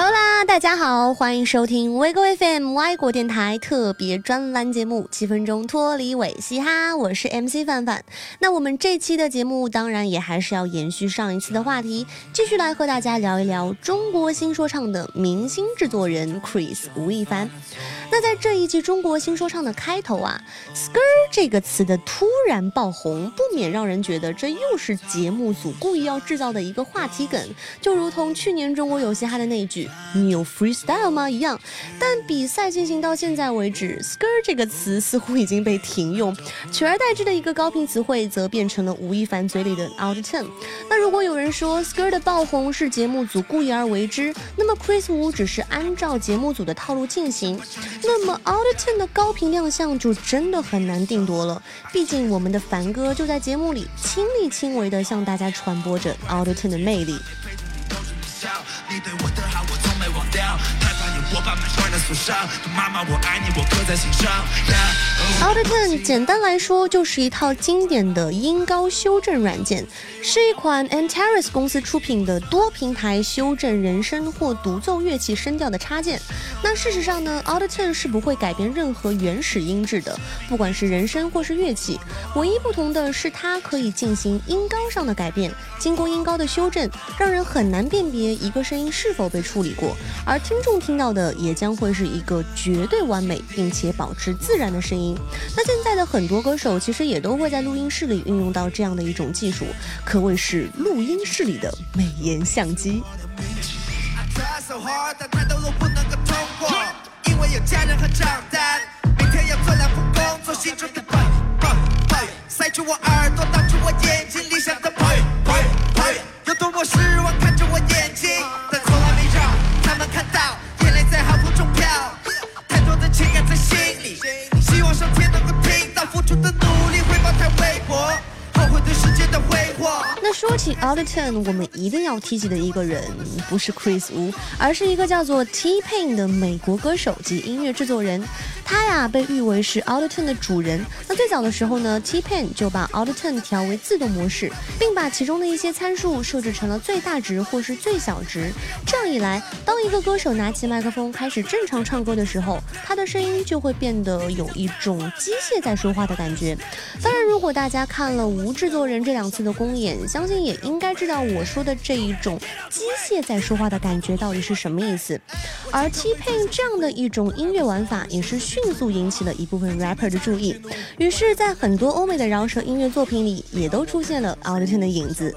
好啦。大家好，欢迎收听 Wego FM 外国电台特别专栏节目《七分钟脱离伪嘻哈》，我是 MC 范范。那我们这期的节目当然也还是要延续上一次的话题，继续来和大家聊一聊中国新说唱的明星制作人 Chris 吴亦凡。那在这一季中国新说唱的开头啊，skr 这个词的突然爆红，不免让人觉得这又是节目组故意要制造的一个话题梗，就如同去年中国有嘻哈的那句“你有 freestyle 吗”一样。但比赛进行到现在为止，skirt 这个词似乎已经被停用，取而代之的一个高频词汇则变成了吴亦凡嘴里的 out ten。那如果有人说 skr 的爆红是节目组故意而为之，那么 Chris 吴只是按照节目组的套路进行。那么 Out Ten 的高频亮相就真的很难定夺了，毕竟我们的凡哥就在节目里亲力亲为的向大家传播着 Out Ten 的魅力。太怕你，我把门上的锁上。妈妈，我爱你，我刻在心上。Auto-Tune 简单来说就是一套经典的音高修正软件，是一款 Antares 公司出品的多平台修正人声或独奏乐器声调的插件。那事实上呢，Auto-Tune 是不会改变任何原始音质的，不管是人声或是乐器。唯一不同的是，它可以进行音高上的改变，经过音高的修正，让人很难辨别一个声音是否被处理过，而听众听到的也将会是一个绝对完美并且保持自然的声音。那现在的很多歌手其实也都会在录音室里运用到这样的一种技术，可谓是录音室里的美颜相机。因为有家人和账单，每天要做两份工作，心中的抱抱抱怨，塞住我耳朵，挡住我眼睛，理想的说起 Out of Ten，我们一定要提及的一个人，不是 Chris Wu，而是一个叫做 T Pain 的美国歌手及音乐制作人。他呀被誉为是 Out of Ten 的主人。那最早的时候呢，T Pain 就把 Out of Ten 调为自动模式，并把其中的一些参数设置成了最大值或是最小值。这样一来，当一个歌手拿起麦克风开始正常唱歌的时候，他的声音就会变得有一种机械在说话的感觉。当然，如果大家看了无制作人这两次的公演，相信也应该知道我说的这一种机械在说话的感觉到底是什么意思。而 T Pain 这样的一种音乐玩法，也是迅速引起了一部分 rapper 的注意。于是，在很多欧美的饶舌音乐作品里，也都出现了 Out Ten 的影子。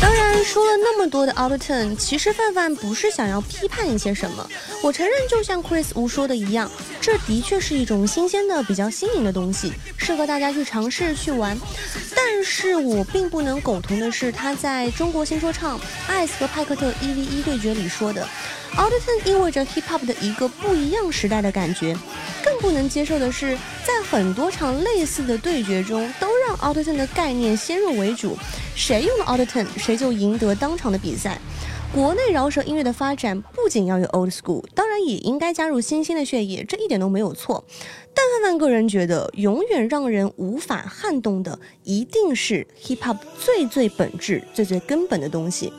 当然，说了那么多的 Out Ten，其实范范不是想要批判一些什么。我承认，就像 Chris 吴说的一样，这的确是一种新鲜的、比较新颖的东西，适合大家去尝试去玩。但是我并不能苟同的是，他在中国新说唱 Ice 和派克特一 v 一对决里说的，Out Ten 意味着 Hip Hop 的一个不一样时代的感觉。更不能接受的是，在很多场类似的对决中，都让 Out Ten 的概念先入为主，谁用了 Out Ten，谁就赢得当场的比赛。国内饶舌音乐的发展不仅要有 Old School，当然也应该加入新兴的血液，这一点都没有错。但范范个人觉得，永远让人无法撼动的，一定是 Hip Hop 最最本质、最最根本的东西。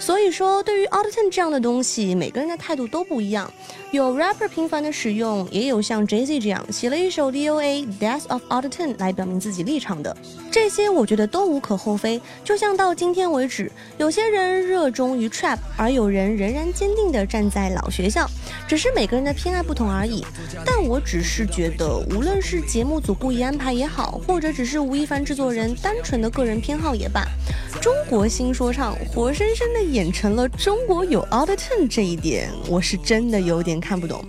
所以说，对于 Out Ten 这样的东西，每个人的态度都不一样。有 rapper 频繁的使用，也有像 Jay Z 这样写了一首 DOA Death of Out Ten 来表明自己立场的。这些我觉得都无可厚非。就像到今天为止，有些人热衷于 Trap，而有人仍然坚定地站在老学校，只是每个人的偏爱不同而已。但我只是觉得，无论是节目组故意安排也好，或者只是吴亦凡制作人单纯的个人偏好也罢，中国新说唱活生生的演成了中国有 Out Ten 这一点，我是真的有点看不懂。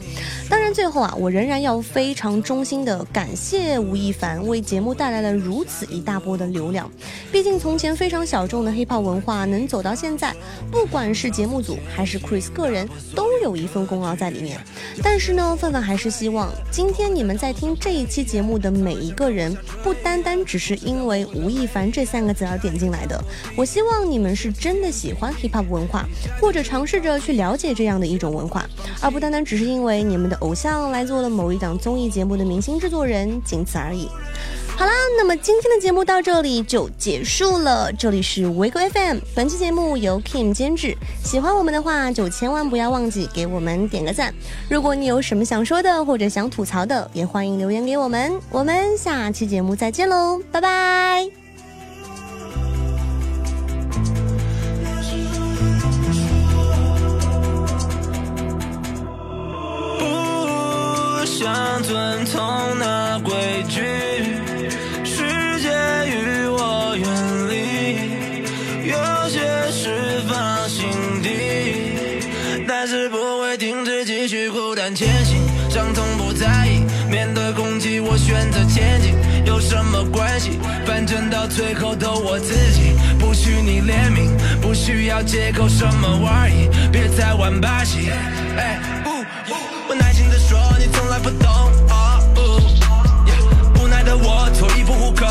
但最后啊，我仍然要非常衷心的感谢吴亦凡为节目带来了如此一大波的流量。毕竟从前非常小众的 hiphop 文化能走到现在，不管是节目组还是 Chris 个人，都有一份功劳在里面。但是呢，范范还是希望今天你们在听这一期节目的每一个人，不单单只是因为吴亦凡这三个字而点进来的。我希望你们是真的喜欢 hiphop 文化，或者尝试着去了解这样的一种文化，而不单单只是因为你们的偶像像来做了某一档综艺节目的明星制作人，仅此而已。好啦，那么今天的节目到这里就结束了。这里是维克 FM，本期节目由 Kim 监制。喜欢我们的话，就千万不要忘记给我们点个赞。如果你有什么想说的或者想吐槽的，也欢迎留言给我们。我们下期节目再见喽，拜拜。想遵从那规矩。世界与我远离，有些事放心底，但是不会停止继续孤单前行，伤痛不在意。面对攻击，我选择前进，有什么关系？反正到最后都我自己，不需你怜悯，不需要借口什么玩意，别再玩把戏。哎，我耐心的说，你从来不懂。yeah, 无奈的我，走一步糊口。